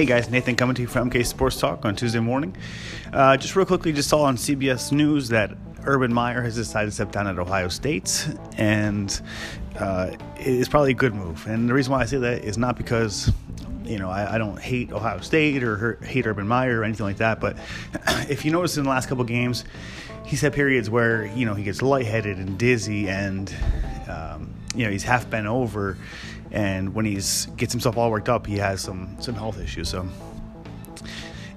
Hey guys, Nathan coming to you from MK Sports Talk on Tuesday morning. Uh, just real quickly, just saw on CBS News that Urban Meyer has decided to step down at Ohio State, and uh, it's probably a good move. And the reason why I say that is not because you know I, I don't hate Ohio State or hate Urban Meyer or anything like that, but if you notice in the last couple games, he's had periods where you know he gets lightheaded and dizzy, and um, you know he's half bent over and when he's gets himself all worked up, he has some some health issues. So,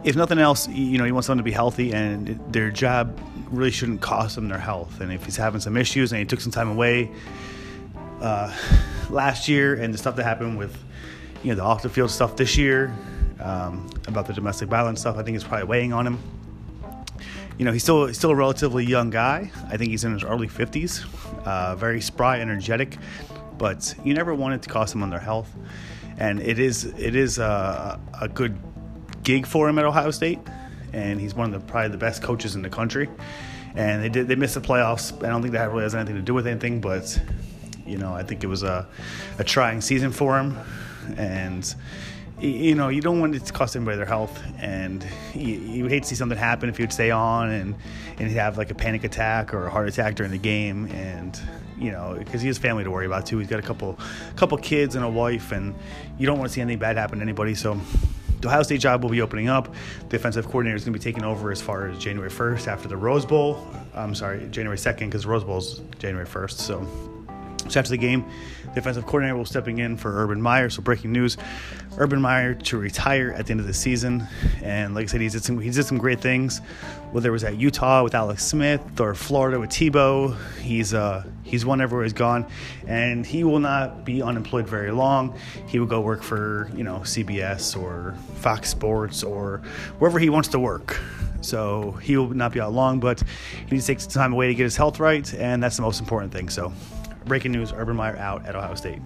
if nothing else, you know, he wants them to be healthy, and their job really shouldn't cost them their health. And if he's having some issues and he took some time away uh, last year, and the stuff that happened with you know the off the field stuff this year um, about the domestic violence stuff, I think it's probably weighing on him. You know, he's still he's still a relatively young guy. I think he's in his early 50s. Uh, very spry, energetic but you never want it to cost him on their health. And it is it is a, a good gig for him at Ohio State, and he's one of the probably the best coaches in the country. And they did they missed the playoffs. I don't think that really has anything to do with anything, but you know I think it was a a trying season for him, and you know, you don't want it to cost anybody their health, and you, you, hate to see something happen if he would stay on and and he'd have like a panic attack or a heart attack during the game, and you know, because he has family to worry about too. He's got a couple couple kids and a wife, and you don't want to see anything bad happen to anybody. So the Ohio State job will be opening up. The defensive coordinator is going to be taking over as far as January 1st after the Rose Bowl. I'm sorry, January 2nd because Rose Bowl is January 1st. So so after the game, defensive coordinator will stepping in for Urban Meyer. So breaking news: Urban Meyer to retire at the end of the season. And like I said, he did some he did some great things. Whether it was at Utah with Alex Smith or Florida with Tebow, he's uh he's won everywhere he's gone, and he will not be unemployed very long. He will go work for you know CBS or Fox Sports or wherever he wants to work. So he will not be out long, but he needs to take some time away to get his health right, and that's the most important thing. So Breaking news Urban Meyer out at Ohio State.